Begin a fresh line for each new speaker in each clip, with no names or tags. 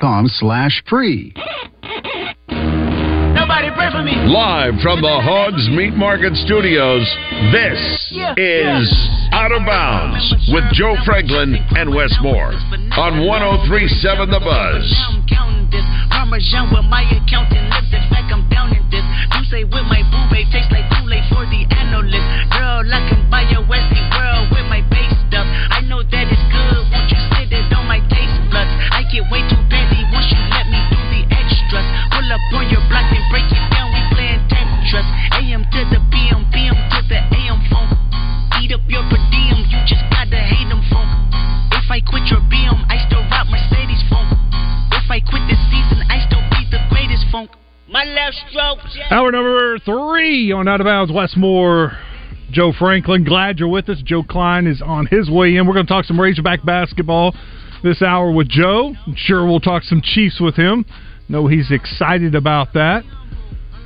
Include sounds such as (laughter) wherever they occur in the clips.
Com slash free.
Nobody pray for me.
Live from the Hogs Meat Market Studios, this is Out of Bounds with Joe Franklin and Wes Moore on 1037 The Buzz.
My left stroke.
Hour number three on Out of Bounds Wes Moore. Joe Franklin, glad you're with us. Joe Kleine is on his way in. We're going to talk some Razorback basketball this hour with Joe. I'm sure we'll talk some Chiefs with him. Know he's excited about that.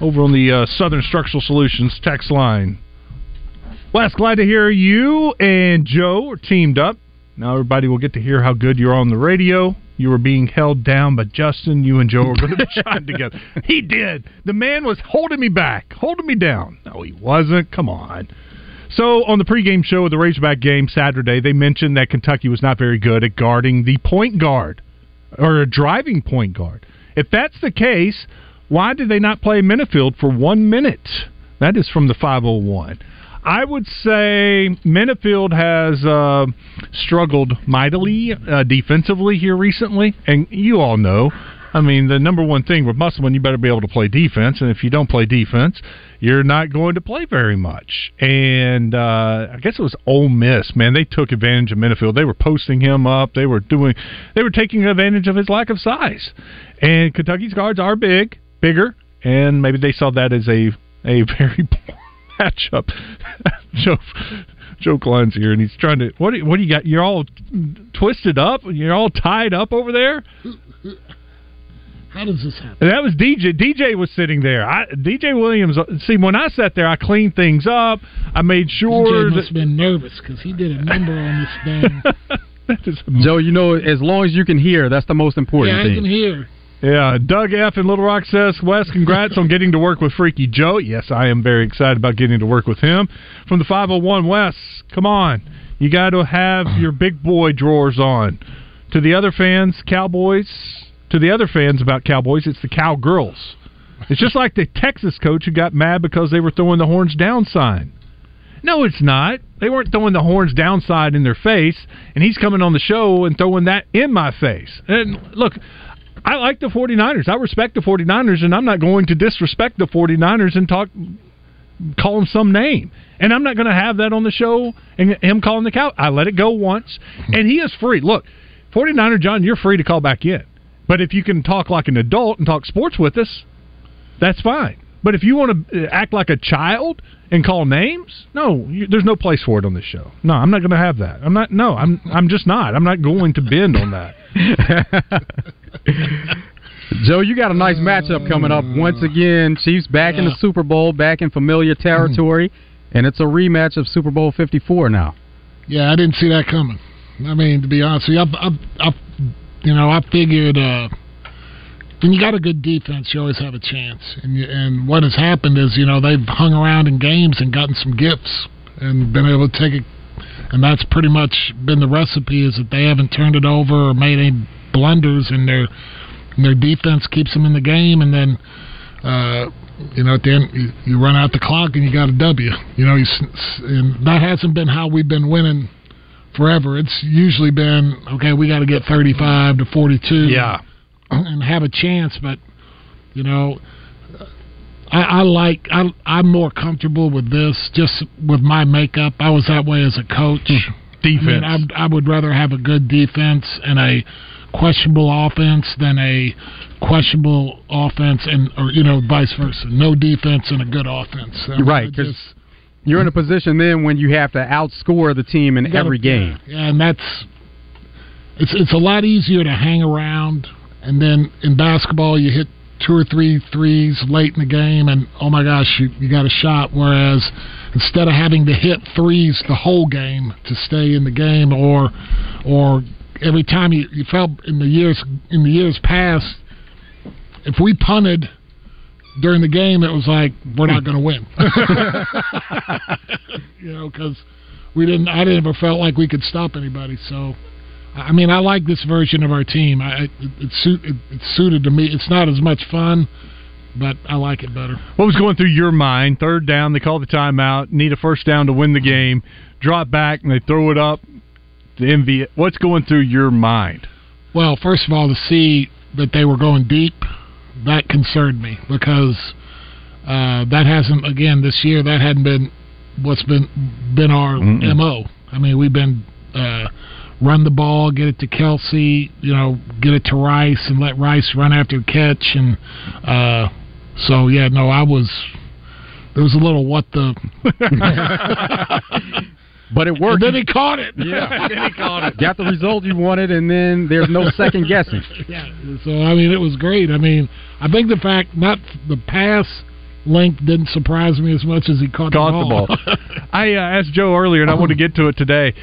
Over on the uh, Southern Structural Solutions text line. Wes, glad to hear you and Joe are teamed up. Now everybody will get to hear how good you're on the radio. You were being held down, but Justin, you and Joe were going (laughs) to shine together. He did. The man was holding me back, holding me down. No, he wasn't. Come on. So on the pregame show of the Razorback game Saturday, they mentioned that Kentucky was not very good at guarding the point guard or a driving point guard. If that's the case, why did they not play Menifield for one minute? That is from the 501. I would say Menifield has uh, struggled mightily uh, defensively here recently, and you all know. I mean, the number one thing with Musselman, you better be able to play defense, and if you don't play defense, you're not going to play very much. And uh, I guess it was Ole Miss, man. They took advantage of Menifield. They were posting him up. They were doing, they were taking advantage of his lack of size. And Kentucky's guards are big, bigger, and maybe they saw that as a a (laughs) very matchup. (laughs) Joe Joe Kleine's here, and he's trying to. What do, what do you got? You're all twisted up. You're all tied up over there.
How does this happen?
And that was DJ. DJ was sitting there. I, DJ Williams. Uh, see, when I sat there, I cleaned things up. I made sure.
DJ
that-
must have been nervous because he did a number on this (laughs) thing.
that is
Joe, you know, as long as you can hear, that's the most important thing.
yeah, I
thing.
can hear.
Yeah, Doug F. in Little Rock says, Wes, congrats on getting to work with Freaky Joe. Yes, I am very excited about getting to work with him. From the 501 Wes, come on. You got to have your big boy drawers on. To the other fans, Cowboys, to the other fans about Cowboys, it's the Cowgirls. It's just like the Texas coach who got mad because they were throwing the horns down sign. No, it's not. They weren't throwing the horns downside in their face, and he's coming on the show and throwing that in my face. And look, I like the 49ers. I respect the 49ers, and I'm not going to disrespect the 49ers and talk call them some name. And I'm not going to have that on the show and him calling the cow. I let it go once, and he is free. Look, 49er John, you're free to call back in. But if you can talk like an adult and talk sports with us, that's fine. But if you want to uh, act like a child and call names, no, you, there's no place for it on this show. No, I'm not going to have that. I'm not. No, I'm. I'm just not. I'm not going to bend on that. (laughs) (laughs)
Joe, you got a nice matchup coming up. Once again, Chiefs back in the Super Bowl, back in familiar territory, and it's a rematch of Super Bowl 54 now.
Yeah, I didn't see that coming. I mean, to be honest you, I, I, I you know, I figured uh, when you got a good defense, you always have a chance. And you, and what has happened is, you know, they've hung around in games and gotten some gifts and been able to take it. And that's pretty much been the recipe is that they haven't turned it over or made any blunders, and their and their defense keeps them in the game. And then, uh, you know, at the end, you, you run out the clock and you got a W. You know, you, s- s- and that hasn't been how we've been winning forever. It's usually been okay. We got to get thirty-five to forty-two.
Yeah. (clears throat)
and have a chance. But you know, I, I like I, I'm more comfortable with this just with my makeup. I was that way as a coach.
Defense.
I, mean, I, I would rather have a good defense and a questionable offense than a questionable offense and or you know vice versa. No defense and a good offense. I mean,
Right,
it
'cause
just-
You're in a position then when you have to outscore the team in every game.
Yeah, and that's it's it's a lot easier to hang around, and then in basketball you hit two or three threes late in the game, and oh my gosh, you, you got a shot. Whereas instead of having to hit threes the whole game to stay in the game, or or every time you, you felt in the years in the years past, if we punted during the game, it was like we're not going to win. (laughs) you know, because we didn't. I didn't ever felt like we could stop anybody. So, I mean, I like this version of our team. I it, it, suit, it, it's suited to me. It's not as much fun, but I like it better.
What was going through your mind? Third down, they call the timeout, need a first down to win the game, drop back, and they throw it up. The envy. What's going through your mind?
Well, first of all, to see that they were going deep, that concerned me because uh, that hasn't again this year. That hadn't been what's been been our
Mm-mm.
mo. I mean, we've been uh, run the ball, get it to Kelce, you know, get it to Rice, and let Rice run after the catch, and uh, so yeah, no, I was. There was a little what the. (laughs) (laughs)
But it worked.
And then he caught it.
Yeah. (laughs) Then he caught it. Got the result you wanted, and then there's no second guessing.
yeah. So I mean, it was great. I mean, I think the fact not the pass length didn't surprise me as much as he caught,
Caught
the
the
ball.
ball. (laughs) I uh, asked Joe earlier, and I want to get to it today.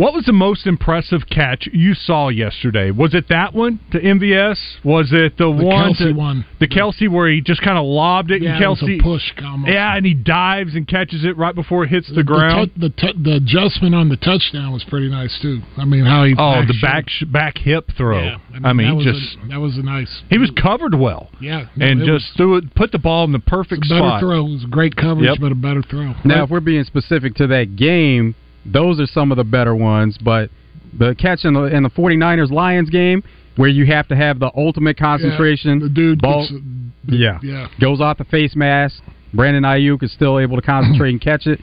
What was the most impressive catch you saw yesterday? Was it that one to MVS? Was it the,
The
one
Kelce
to,
one.
The Kelce where he just kind of lobbed it
yeah,
and
it was
Kelce
a push almost.
Yeah, and he dives and catches it right before it hits the ground.
The, tou- the, tou- the adjustment on the touchdown was pretty nice too. I mean, how he
oh,
back
the back sh- back hip throw.
Yeah,
I mean,
that
just
a, that was a nice.
he was covered well.
Yeah, no,
and
it
just threw it, put the ball in the perfect
was a better
spot.
throw. It was great coverage,
Yep.
but a better throw.
Now, if we're being specific to that game, those are some of the better ones. But the catch in the, in the 49ers Lions game, where you have to have the ultimate concentration,
the dude
ball,
gets a-
yeah,
yeah.
goes off the face mask. Brandon Aiyuk is still able to concentrate and catch it.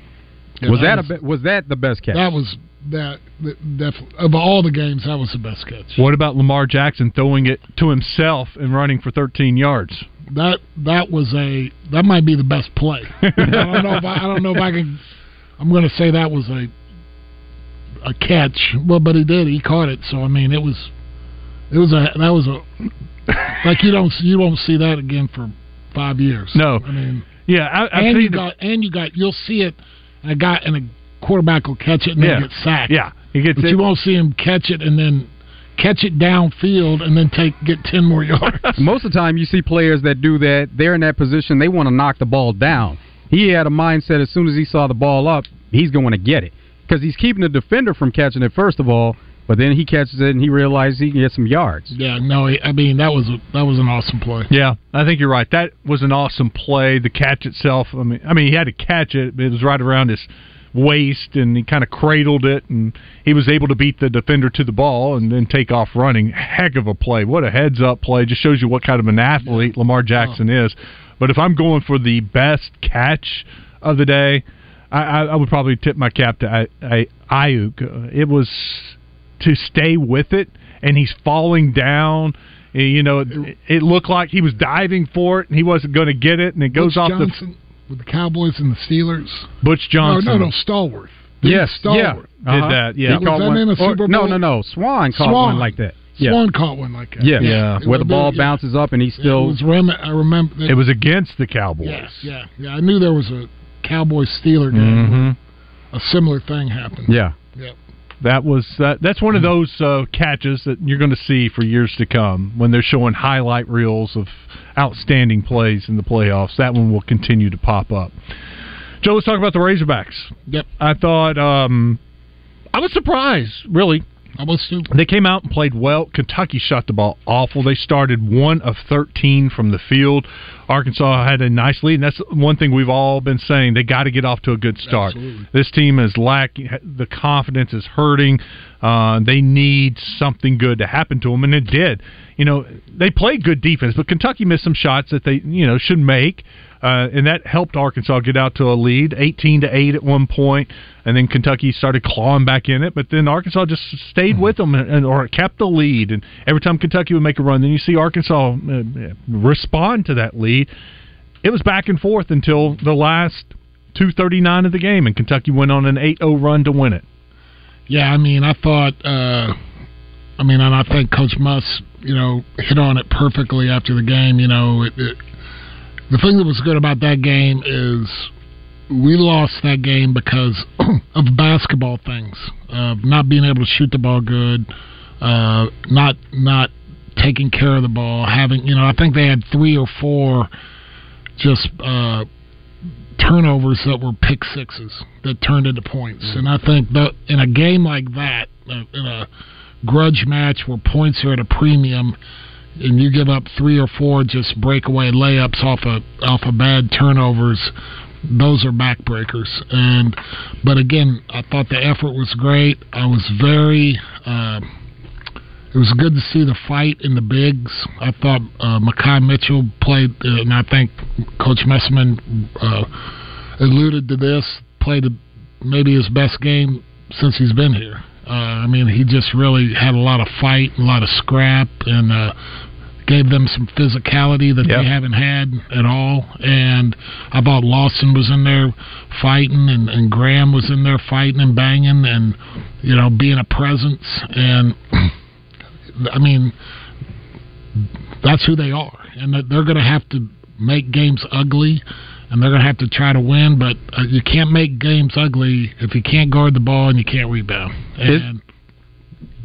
Yeah,
was
that
that,
was-
a was that the best catch?
That was that, that def- of all the games, that was the best catch.
What about Lamar Jackson throwing it to himself and running for 13 yards?
That that was a that might be the best play. (laughs) I don't know if I, I don't know if I can. I'm going to say that was a a catch. Well, but he did. He caught it. So I mean, it was it was a that was a (laughs) like you don't you won't see that again for five years.
No.
I mean,
Yeah, I, I
and you got and you got you'll see it. And a guy and a quarterback will catch it and
Yeah.
then get sacked.
Yeah, he gets
but
it.
you won't see him catch it and then catch it downfield and then take get ten more yards. (laughs)
Most of the time, you see players that do that. They're in that position. They want to knock the ball down. He had a mindset as soon as he saw the ball up, he's going to get it because he's keeping the defender from catching it first of all. But then he catches it and he realizes he can get some yards.
Yeah, no, I mean that was a, that was an awesome play.
Yeah, I think you're right. That was an awesome play. The catch itself, I mean, I mean, he had to catch it. But it was right around his waist, and he kind of cradled it, and he was able to beat the defender to the ball and then take off running. Heck of a play! What a heads up play! Just shows you what kind of an athlete Lamar Jackson is. But if I'm going for the best catch of the day, I, I, would probably tip my cap to I, I, Aiyuk. Uh, It was to stay with it, and he's falling down. Uh, You know, it, it looked like he was diving for it, and he wasn't going to get it, and it goes
Butch
off
Johnson with the Cowboys and the Steelers.
the Butch Johnson.
No, no, no, Stallworth. Dave
Yes, yeah,
Stallworth.
did
Uh-huh.
that. Yeah,
He
Was that
one-
in a Super
No,
Bowl?
no, no. no. Swann caught
Swann.
one like that. Yeah,
Swann caught one like that.
yeah,
Yeah.
Where the ball
Yeah.
bounces up and
It
still.
was rem- I remember.
it was against the Cowboys.
Yeah, yeah, yeah. I knew there was a Cowboys Steeler game.
hmm
A similar thing happened.
Yeah.
Yeah.
That was uh, that's one of those uh, catches that you're going to see for years to come when they're showing highlight reels of outstanding plays in the playoffs. That one will continue to pop up. Joe, let's talk about the Razorbacks.
Yep.
I thought um, I was surprised, really.
I was too.
They came out and played well. Kentucky shot the ball awful. They started one of 13 from the field. Arkansas had a nice lead, and that's one thing we've all been saying. They got to get off to a good start.
Absolutely.
This team is lacking. The confidence is hurting. Uh, they need something good to happen to them, and it did. You know, they played good defense, but Kentucky missed some shots that they, you know, should make. Uh, and that helped Arkansas get out to a lead, eighteen to eight at one point, and then Kentucky started clawing back in it. But then Arkansas just stayed with them and, or kept the lead. And every time Kentucky would make a run, then you see Arkansas uh, respond to that lead. It was back and forth until the last two thirty nine of the game, and Kentucky went on an 8-0 run to win it.
Yeah, I mean, I thought. Uh, I mean, and I think Coach Muss, you know, hit on it perfectly after the game. You know, it, it, the thing that was good about that game is we lost that game because (clears throat) of basketball things, of not being able to shoot the ball good, uh, not not taking care of the ball, having you know, I think they had three or four just uh, turnovers that were pick sixes that turned into points, and I think that in a game like that, uh, in a grudge match where points are at a premium and you give up three or four just breakaway layups off of off of bad turnovers, those are backbreakers. And but again, I thought the effort was great. I was very. Uh, it was good to see the fight in the bigs. I thought uh, Makhi Mitchell played, uh, and I think Coach Musselman uh, alluded to this. Played maybe his best game since he's been here. Uh, I mean, he just really had a lot of fight, a lot of scrap, and uh, gave them some physicality that
Yep.
they haven't had at all. And I thought Lawson was in there fighting, and, and Graham was in there fighting and banging, and you know, being a presence. And (clears throat) I mean, that's who they are, and that they're going to have to make games ugly. And they're going to have to try to win, but uh, you can't make games ugly if you can't guard the ball and you can't rebound. And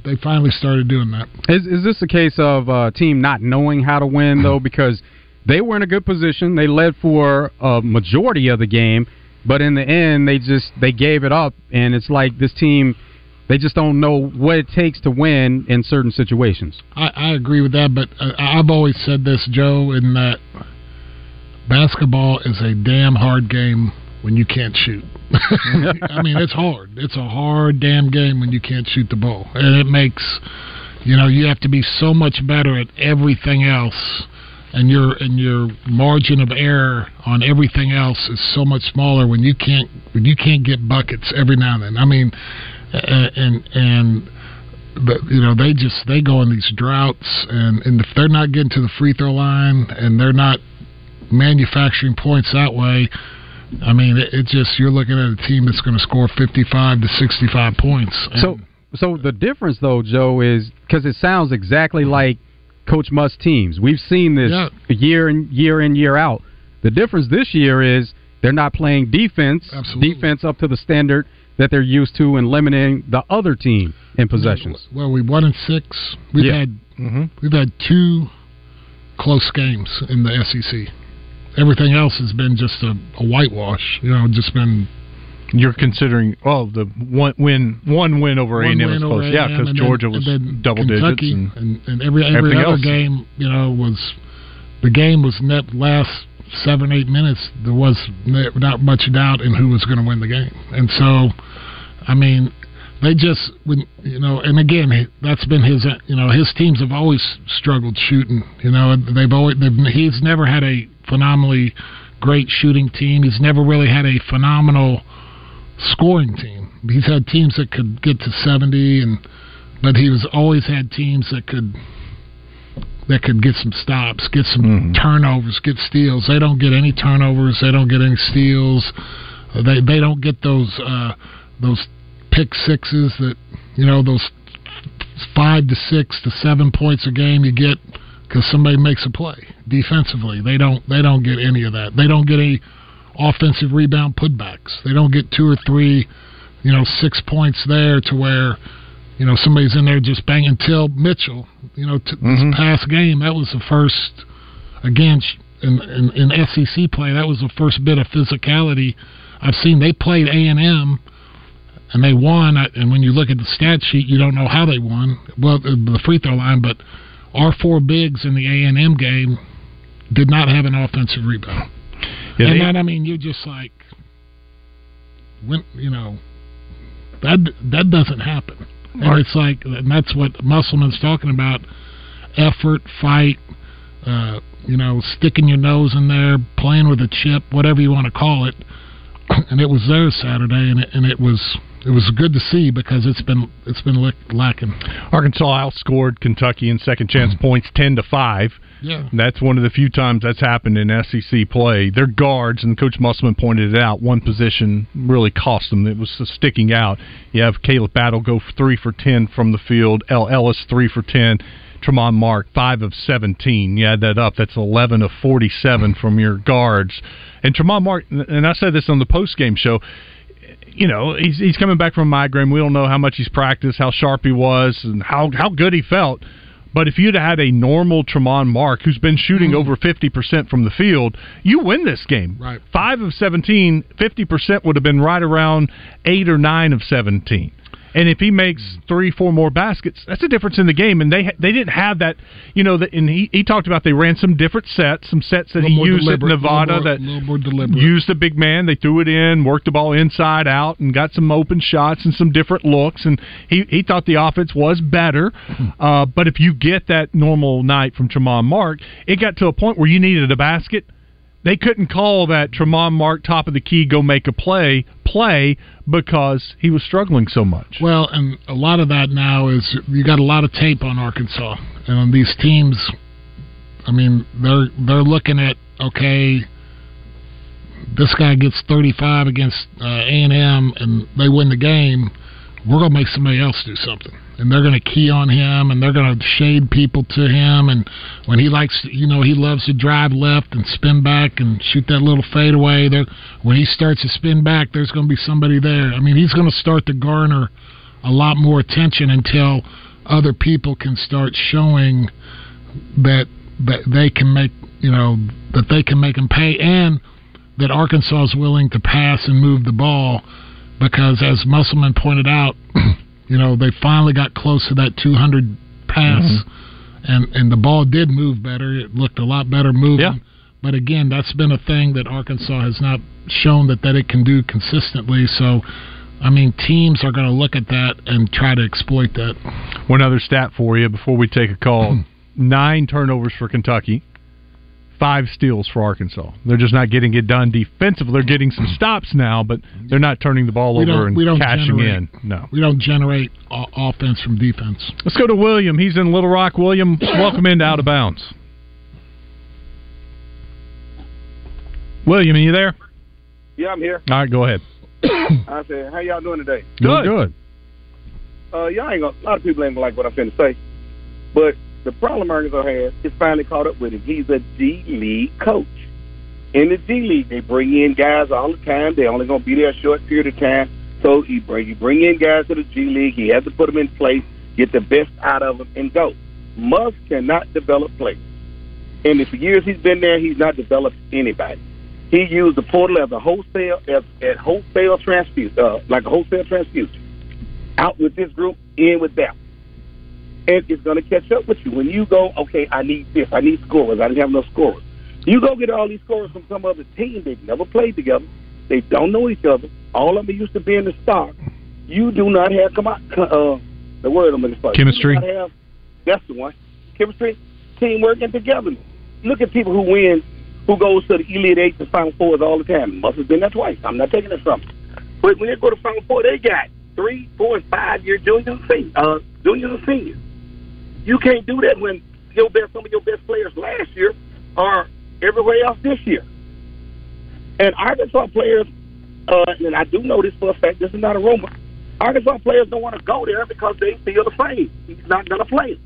they finally started doing that.
Is is this a case of a team not knowing how to win though? (clears throat) Because they were in a good position, they led for a majority of the game, but in the end they just they gave it up, and it's like this team they just don't know what it takes to win in certain situations.
I, I agree with that, but uh, I've always said this, Joe, in that basketball is a damn hard game when you can't shoot. (laughs) I mean, it's hard. It's a hard damn game when you can't shoot the ball, and it makes you know you have to be so much better at everything else, and your and your margin of error on everything else is so much smaller when you can't when you can't get buckets every now and then. I mean, and and you know they just they go in these droughts and and if they're not getting to the free throw line and they're not manufacturing points that way i mean it, it just you're looking at a team that's going to score 55 to 65 points
So so the difference though, Joe, is because it sounds exactly like Coach Musk's teams. We've seen this
Yeah.
year in year in year out. The difference this year is they're not playing defense,
Absolutely.
defense up to the standard that they're used to, and limiting the other team in possessions.
well we won in six we've
Yeah.
had
Mhm.
we've had two close games in the sec everything else has been just a, a whitewash you know just been
You're considering oh the one win one win over A and M is close. Yeah, because Georgia was double
Kentucky,
digits. And,
and, and every every other
else.
game, you know, was the game was net last seven eight minutes. There was not much doubt in who was going to win the game, and so, I mean, they just when you know, and again, that's been his. You know, his teams have always struggled shooting. You know, they've always they've, he's never had a phenomenally great shooting team. He's never really had a phenomenal scoring team. He's had teams that could get to 70 and but he was always had teams that could that could get some stops, get some
Mhm.
turnovers, get steals. They don't get any turnovers, they don't get any steals. They they don't get those uh those pick sixes that you know those 5 to 6 to 7 points a game you get cuz somebody makes a play defensively. They don't they don't get any of that. They don't get any offensive rebound putbacks. They don't get two or three, you know, six points there to where, you know, somebody's in there just banging. Until Mitchell, you know, t-
Mhm.
this past game, that was the first, again, sh- in, in, in SEC play, that was the first bit of physicality I've seen. They played A and M. And they won, and when you look at the stat sheet, you don't know how they won. Well, the free throw line, but our four bigs in the A and M game did not have an offensive rebound.
Yeah,
and
they-
then I mean, you're just like, when you know, that that doesn't happen. And
Right.
it's like, and that's what Musselman's talking about: effort, fight, uh, you know, sticking your nose in there, playing with a chip, whatever you want to call it. (clears throat) And it was there Saturday, and it, and it was it was good to see because it's been it's been lacking.
Arkansas outscored Kentucky in second chance mm-hmm. points ten to five.
Yeah,
that's one of the few times that's happened in SEC play. Their guards and Coach Musselman pointed it out. One position really cost them. It was sticking out. You have Khalif Battle go three for ten from the field. El Ellis three for ten. Tramon Mark, 5 of 17. You add that up, that's 11 of 47 from your guards. And Tramon Mark, and I said this on the post game show, you know, he's he's coming back from a migraine. We don't know how much he's practiced, how sharp he was, and how how good he felt. But if you'd had a normal Tramon Mark who's been shooting mm. over 50% from the field, you win this game.
Right.
5 of 17, 50% would have been right around 8 or 9 of 17. And if he makes three, four more baskets, that's a difference in the game. And they they didn't have that, you know. That and he, he talked about they ran some different sets, some sets that he used at Nevada
more,
that
used
the big man. They threw it in, worked the ball inside out, and got some open shots and some different looks. And he he thought the offense was better. Hmm. Uh, but if you get that normal night from Tramon Mark, it got to a point where you needed a basket they couldn't call that Tramon Mark top of the key go make a play play because he was struggling so much.
Well, and a lot of that now is you got a lot of tape on Arkansas and on these teams. I mean, they're they're looking at okay, this guy gets 35 against uh, A&M and they win the game. We're gonna make somebody else do something and they're going to key on him and they're going to shade people to him and when he likes you know he loves to drive left and spin back and shoot that little fadeaway there when he starts to spin back there's going to be somebody there. I mean he's going to start to garner a lot more attention until other people can start showing that that they can make you know that they can make him pay and that Arkansas is willing to pass and move the ball because as Musselman pointed out (clears throat) You know, they finally got close to that 200 pass, mm-hmm. and and the ball did move better. It looked a lot better moving.
Yeah.
But again, that's been a thing that Arkansas has not shown that that it can do consistently. So. I mean, teams are going to look at that and try to exploit that.
One other stat for you before we take a call: (clears throat) nine turnovers for Kentucky, five steals for Arkansas. They're just not getting it done defensively. They're getting some stops now, but they're not turning the ball
we
over and cashing
generate,
in. No,
we don't generate offense from defense.
Let's go to William. He's in Little Rock. William, welcome into Out of Bounds. William, are you there?
Yeah, I'm here.
All right, go ahead.
I said, how y'all doing today?
Good. Good.
Uh, y'all ain't gonna, a lot of people ain't gonna like what I'm finna say, but the problem Arkansas has is finally caught up with him. He's a G League coach. In the G League, they bring in guys all the time. They're only going to be there a short period of time. So he bring, you bring in guys to the G League. He has to put them in place, get the best out of them, and go. Muss cannot develop players. And the years he's been there, he's not developed anybody. He used the portal as a wholesale, as, as wholesale transfuse, uh, like a wholesale transfusion. Out with this group, in with that and it's going to catch up with you. When you go, okay, I need this, I need scorers, I didn't have no scorers. You go get all these scorers from some other team they've never played together, they don't know each other. All of them used to be in the star. You do not have come out, uh, the word I'm going to
Chemistry.
Have, that's the one. Chemistry, teamwork, and togetherness. Look at people who win, who goes to the Elite Eight and Final Fours all the time. Must have been there twice. I'm not taking it from them. But when they go to Final Four, they got three, four, and five year juniors and seniors. Uh, juniors and seniors. You can't do that when your best, some of your best players last year are everywhere else this year. And Arkansas players, uh, and I do know this for a fact, this is not a rumor. Arkansas players don't want to go there because they feel the same. He's not going to play.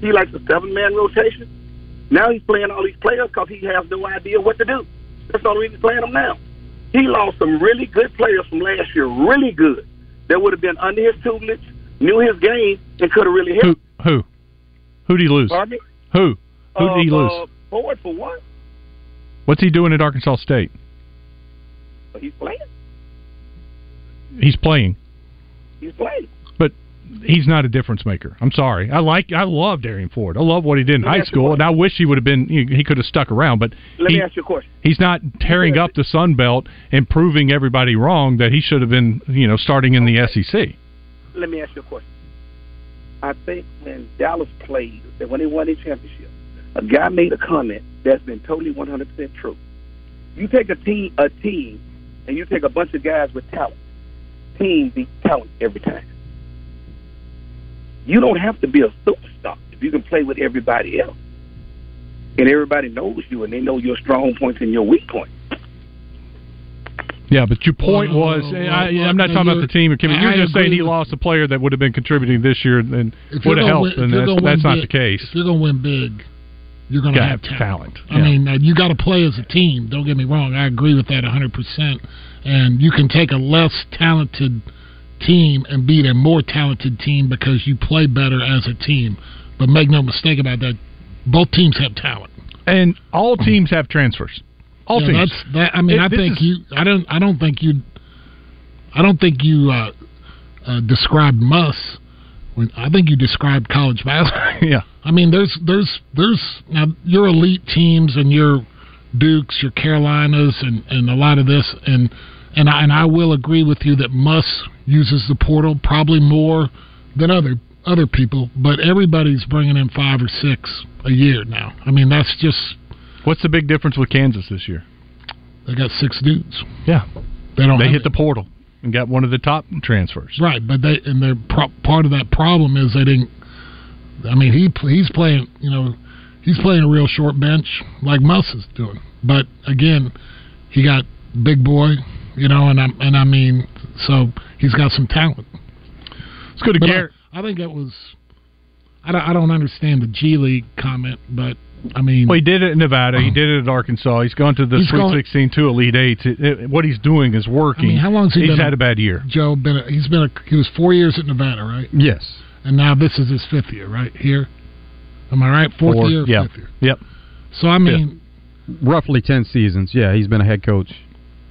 He likes a seven man rotation. Now he's playing all these players because he has no idea what to do. That's the only reason he's playing them now. He lost some really good players from last year, really good, that would have been under his tutelage knew his game and could have really helped.
Who? Who? Who did he lose?
Pardon me?
Who? Who did he
uh,
lose?
Uh, Ford for what?
What's he doing at Arkansas State?
He's playing.
He's playing.
He's playing.
But he's not a difference maker. I'm sorry. I like. I love Derrian Ford. I love what he did in
Let
high school, and I wish he would have been. He, he could have stuck around. But
let
he,
me ask you a question.
He's not tearing up the Sun Belt and proving everybody wrong that he should have been. You know, starting in the SEC
let me ask you a question. I think when Dallas played, that when they won a championship, a guy made a comment that's been totally 100% true. You take a team, a team, and you take a bunch of guys with talent. Team beats talent every time. You don't have to be a superstar if you can play with everybody else, and everybody knows you, and they know your strong points and your weak points.
Yeah, but your point was,
well,
I, I'm not talking about the team or Kimmy. You're just saying he lost a player that would have been contributing this year and would have helped,
win-
and that's, that's not
big-
the case.
If you're going to win big, you're going to have talent.
talent,
I
yeah.
mean, you got to play as a team. Don't get me wrong. I agree with that 100%. And you can take a less talented team and beat a more talented team because you play better as a team. But make no mistake about that, both teams have talent.
And all teams have transfers. All
Yeah,
teams.
That's that. I mean,
It-
I think
is-
you. I don't. I don't think you. I don't think you uh, uh, described Muss. When I think you described college basketball. (laughs)
yeah.
I mean, there's there's there's now your elite teams and your Dukes, your Carolinas, and and a lot of this, and and I, and I will agree with you that Muss uses the portal probably more than other other people, but everybody's bringing in five or six a year now. I mean, that's just
What's the big difference with Kansas this year?
they got six dudes.
Yeah.
They don't.
They hit
it.
the portal and got one of the top transfers.
Right, but they and they're pro- part of that problem is they didn't. I mean, he he's playing. You know, he's playing a real short bench like Muss is doing. But again, he got big boy. You know, and I and I mean, so he's got some talent.
Let's go to Garrett.
I, I think it was. I don't, I don't understand the G League comment, but I mean,
Well, he did it in Nevada. He did it at Arkansas. He's gone to the
He's
Sweet
gone-
16 to Elite Eight. It- it- what he's doing is
I
working.
mean, how long's he
he's
been?
had a bad year.
Joe been. A, he's been. A, he was four years at Nevada, right?
Yes.
And now this is his fifth year, right here. Am I right? Fourth
Four,
year,
yeah.
fifth year.
Yep.
So I mean,
Roughly 10 seasons. Yeah, he's been a head coach.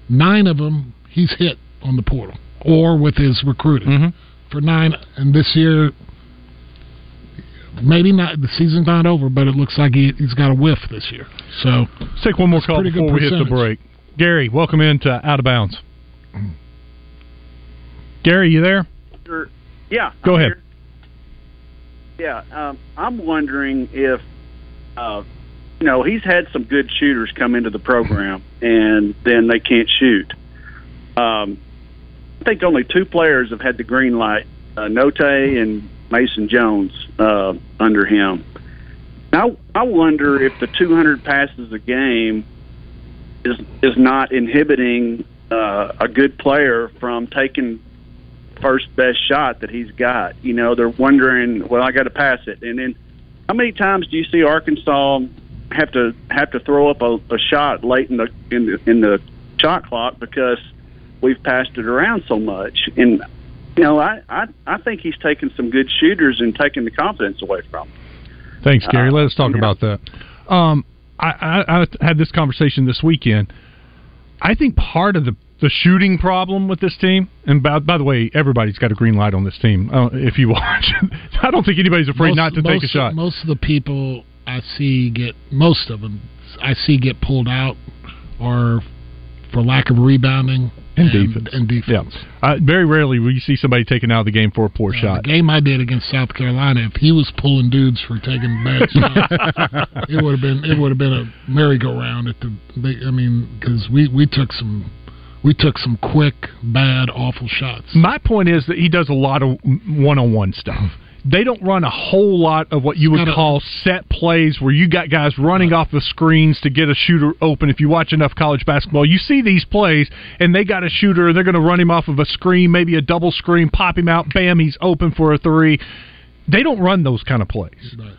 nine of them he's hit on the portal or with his recruiting
Mhm.
for nine. And this year, maybe not. The season's not over, but it looks like he, he's got a whiff this year. So
Let's take one more call
pretty good
before we hit the break. Gary, welcome into Out of Bounds. Gary, you there?
Sure. Yeah.
Go
I'm
ahead.
here. Yeah, um, I'm wondering if, uh, you know, he's had some good shooters come into the program, and then they can't shoot. Um, I think only two players have had the green light: uh, Note and Mason Jones uh, under him. Now, I wonder if the 200 passes a game is is not inhibiting uh, a good player from taking first best shot that he's got. You know, they're wondering, well, I got to pass it, and then how many times do you see Arkansas have to have to throw up a, a shot late in the in the in the shot clock because we've passed it around so much? And you know, I I I think he's taking some good shooters and taking the confidence away from. Them.
Thanks, Gary.
Uh,
Let us talk
yeah.
about that. Um, I, I, I had this conversation this weekend. I think part of the the shooting problem with this team, and by, by the way, everybody's got a green light on this team. Uh, if you (laughs) watch, I don't think anybody's afraid
most,
not to take a
most-
shot.
Most of the people I see get most of them I see get pulled out or for lack of rebounding
And defense.
And defense.
Yeah, uh, very rarely will you see somebody taken out of the game for a poor
Uh,
shot.
The game I did against South Carolina, if he was pulling dudes for taking bad (laughs) shots, it would have been it would have been a merry-go-round at the. They, I mean, because we we took some we took some quick, bad, awful shots.
My point is that he does a lot of one-on-one stuff. They don't run a whole lot of what you would call set plays where you got guys running off the screens to get a shooter open. If you watch enough college basketball, you see these plays and they got a shooter and they're going to run him off of a screen, maybe a double screen, pop him out, bam, he's open for a three. They don't run those kind of plays.
Right.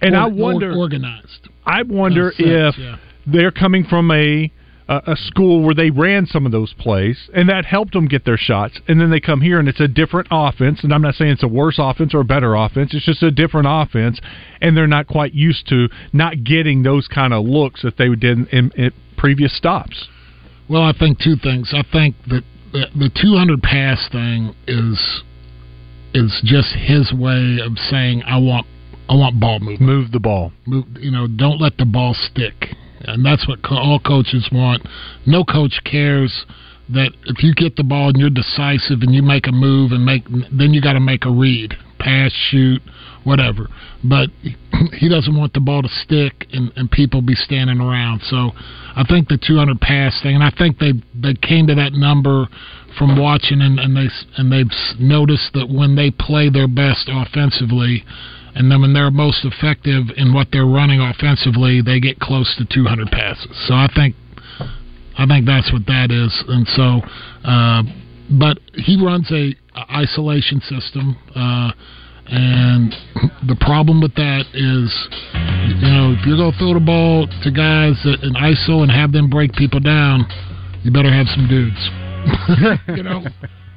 And
Or-
I
or-
wonder
organized.
I wonder if
yeah.
they're coming from a a a school where they ran some of those plays and that helped them get their shots. And then they come here and it's a different offense. And I'm not saying it's a worse offense or a better offense. It's just a different offense and they're not quite used to not getting those kind of looks that they did in, in, in previous stops.
Well, I think two things. I think that the, the 200 pass thing is is just his way of saying I want I want ball movement.
move the ball.
Move, you know, don't let the ball stick, and that's what all coaches want. No coach cares that if you get the ball and you're decisive and you make a move and make then you got to make a read. pass, shoot, whatever. But (laughs) he doesn't want the ball to stick and, and people be standing around. So I think the 200 pass thing, and I think they they came to that number from watching, and, and they and they've noticed that when they play their best offensively, and then when they're most effective in what they're running offensively, they get close to 200 passes. So I think I think that's what that is, and so. Uh, but he runs a, a isolation system. Uh, and the problem with that is, you know, if you're to throw the ball to guys in ISO and have them break people down, you better have some dudes. (laughs) you know,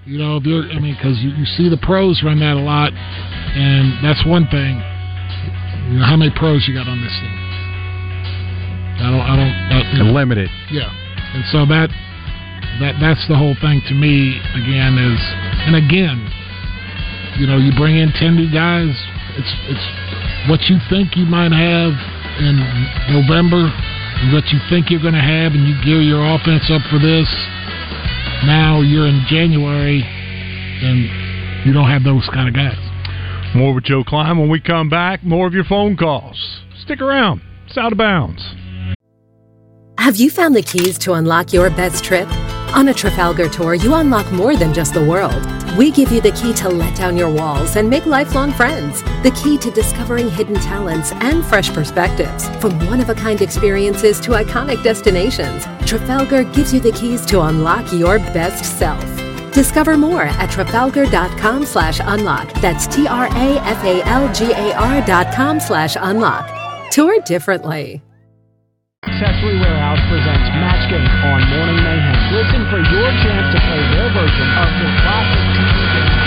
you know, if you're, I mean, because you, you see the pros run that a lot, and that's one thing. You know, how many pros you got on this team? I don't, I don't.
Limited.
Yeah, and so that that that's the whole thing to me. Again, is and again, you know, you bring in ten new guys. It's it's what you think you might have in November, what you think you're going to have, and you gear your offense up for this. Now you're in January, and you don't have those kind of guys.
More with Joe Kleine when we come back. More of your phone calls. Stick around. It's out of bounds.
Have you found the keys to unlock your best trip? On a Trafalgar tour, you unlock more than just the world. We give you the key to let down your walls and make lifelong friends. The key to discovering hidden talents and fresh perspectives. From one of a kind experiences to iconic destinations, Trafalgar gives you the keys to unlock your best self. Discover more at trafalgar.com slash unlock. That's T R A F A L G A R dot com slash unlock. Tour differently.
Accessory Warehouse presents Match Game on Morning Mayhem. Listen for your chance to play their version of the classic TV game.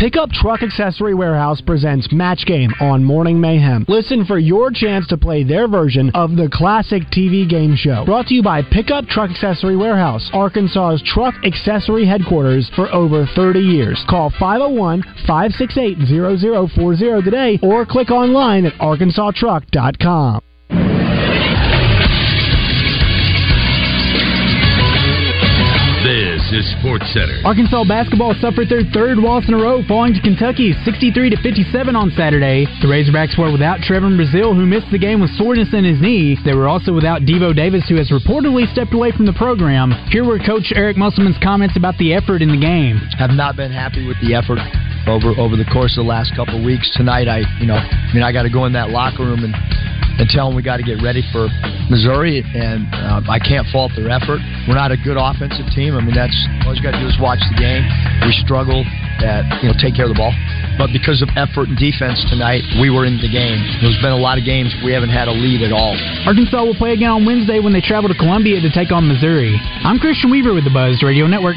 Pickup Truck Accessory Warehouse presents Match Game on Morning Mayhem. Listen for your chance to play their version of the classic TV game show. Brought to you by Pickup Truck Accessory Warehouse, Arkansas's truck accessory headquarters for over 30 years. Call 501 568 0040 today or click online at arkansastruck.com.
Sports Center.
Arkansas basketball suffered their third loss in a row, falling to Kentucky 63 to 57 on Saturday. The Razorbacks were without Trevon Brazile, who missed the game with soreness in his knee. They were also without Devo Davis, who has reportedly stepped away from the program. Here were Coach Eric Musselman's comments about the effort in the game.
Have not been happy with the effort over over the course of the last couple of weeks. Tonight, I you know, I mean, I got to go in that locker room and and tell them we got to get ready for Missouri, and uh, I can't fault their effort. We're not a good offensive team. I mean, that's all you got to do is watch the game. We struggle at you know take care of the ball, but because of effort and defense tonight, we were in the game. There's been a lot of games we haven't had a lead at all.
Arkansas will play again on Wednesday when they travel to Columbia to take on Missouri. I'm Christian Weaver with the Buzz Radio Network.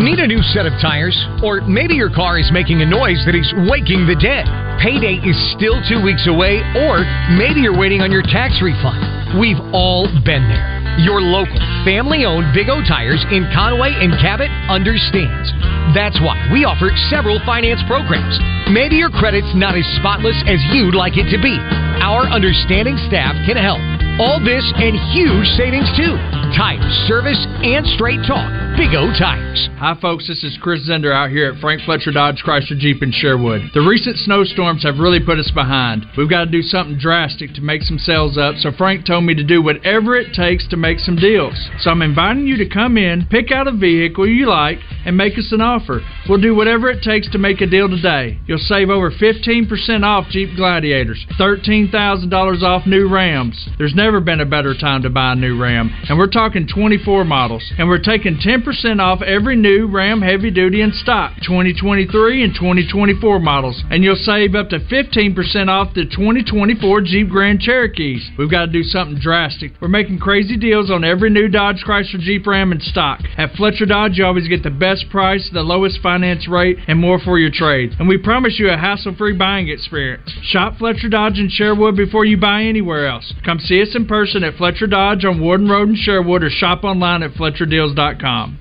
Need a new set of tires? Or maybe your car is making a noise that is waking the dead. Payday is still two weeks away, or maybe you're waiting on your tax refund. We've all been there. Your local, family owned Big O Tires in Conway and Cabot understands. That's why we offer several finance programs. Maybe your credit's not as spotless as you'd like it to be. Our understanding staff can help. All this and huge savings too. Tires, service, and straight talk. Big O Tires.
Hi, folks. This is Chris Zender out here at Frank Fletcher Dodge Chrysler Jeep in Sherwood. The recent snowstorms have really put us behind. We've got to do something drastic to make some sales up, so Frank told me to do whatever it takes to make some deals. So I'm inviting you to come in, pick out a vehicle you like, and make us an offer. We'll do whatever it takes to make a deal today. You'll save over 15% off Jeep Gladiators, $13,000 off new Rams. There's never been a better time to buy a new Ram, and we're talking 24 models. And we're taking 10% off every new Ram heavy duty in stock, 2023 and 2024 models. And you'll save up to 15% off the 2024 Jeep Grand Cherokees. We've got to do something drastic. We're making crazy deals on every new Dodge Chrysler Jeep Ram in stock. At Fletcher Dodge, you always get the best price, the lowest finance rate, and more for your trade. And we promise you a hassle-free buying experience. Shop Fletcher Dodge in Sherwood before you buy anywhere else. Come see us in person at Fletcher Dodge on Warden Road in Sherwood or shop online at FletcherDeals.com.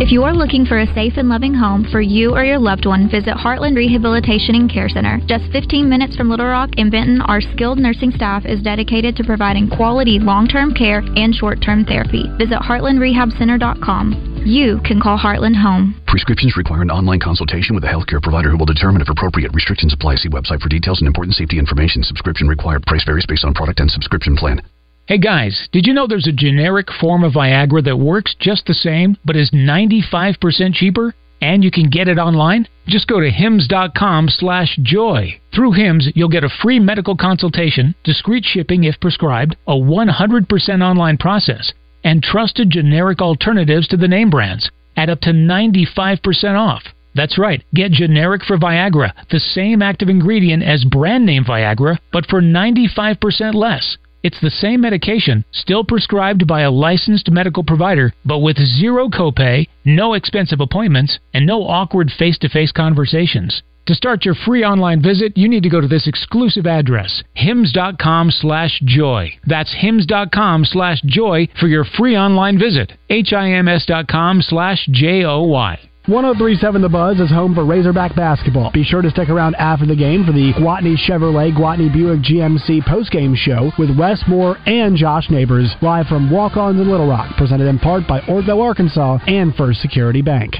If you are looking for a safe and loving home for you or your loved one, visit Heartland Rehabilitation and Care Center. Just 15 minutes from Little Rock in Benton, our skilled nursing staff is dedicated to providing quality long-term care and short-term therapy. Visit heartlandrehabcenter.com. You can call Heartland home.
Prescriptions require an online consultation with a healthcare provider who will determine if appropriate. Restrictions apply. See website for details and important safety information. Subscription required. Price varies based on product and subscription plan.
Hey guys, did you know there's a generic form of Viagra that works just the same but is 95% cheaper? And you can get it online? Just go to hims.com slash joy. Through Hims, you'll get a free medical consultation, discreet shipping if prescribed, a 100% online process, and trusted generic alternatives to the name brands at up to 95% off. That's right, get generic for Viagra, the same active ingredient as brand name Viagra, but for 95% less. It's the same medication, still prescribed by a licensed medical provider, but with zero copay, no expensive appointments, and no awkward face to face conversations. To start your free online visit, you need to go to this exclusive address, hims.com slash joy. That's hims.com slash joy for your free online visit. H-I-M-S.com slash J-O-Y.
1037 The Buzz is home for Razorback basketball. Be sure to stick around after the game for the Gwatney Chevrolet Gwatney Buick GMC postgame show with Wes Moore and Josh Neighbors live from Walk-Ons in Little Rock, presented in part by Orville, Arkansas and First Security Bank.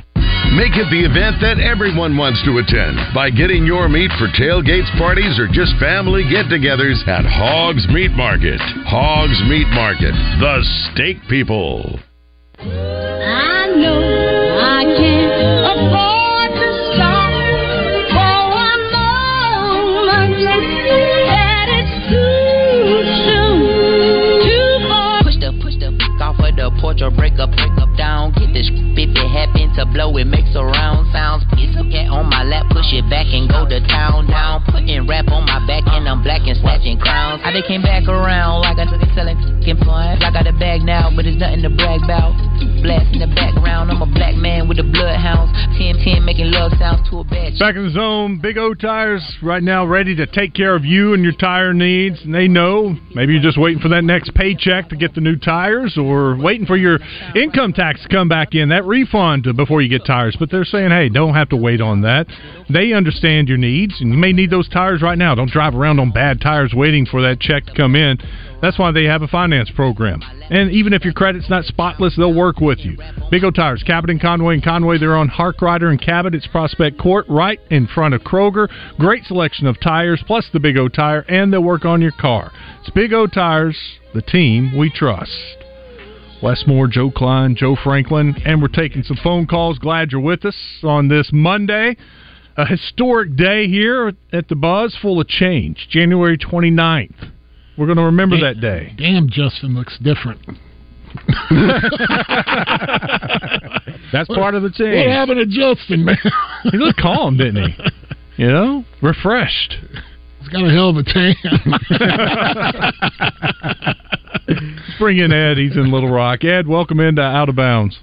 Make it the event that everyone wants to attend by getting your meat for tailgates, parties, or just family get togethers at Hogs Meat Market. Hogs Meat Market, the steak people.
I know I can't
break up, break up down. Get this if it happen to blow, it makes a round sounds. Piece of cat on my lap, push it back and go to town down. Putting rap on my back and I'm black and snatching crowns. How they came back around like I took it selling fucking fun. I got a bag now, but it's nothing to brag about. Blast in the background, I'm a black man with the bloodhounds. 10 10 making love sounds to a bad
Back in the zone, Big O Tires right now ready to take care of you and your tire needs. And they know maybe you're just waiting for that next paycheck to get the new tires or waiting for your income tax to come back in, that refund before you get tires. But they're saying, hey, don't have to wait on that. They understand your needs, and you may need those tires right now. Don't drive around on bad tires waiting for that check to come in. That's why they have a finance program. And even if your credit's not spotless, they'll work with you. Big O Tires, Cabot and Conway and Conway, they're on Harkrider and Cabot. It's Prospect Court, right in front of Kroger. Great selection of tires, plus the Big O Tire, and they'll work on your car. It's Big O Tires, the team we trust. Wes Moore, Joe Kleine, Joe Franklin, and we're taking some phone calls. Glad you're with us on this Monday. A historic day here at the Buzz, full of change. January 29th. We're going to remember that day.
Damn, Justin looks different. (laughs)
That's part of the change.
What happened to Justin, man?
He looked calm, didn't he? (laughs) You know, refreshed.
He's got a hell of a tan.
Let's (laughs) bring in Ed. He's in Little Rock. Ed, welcome into Out of Bounds.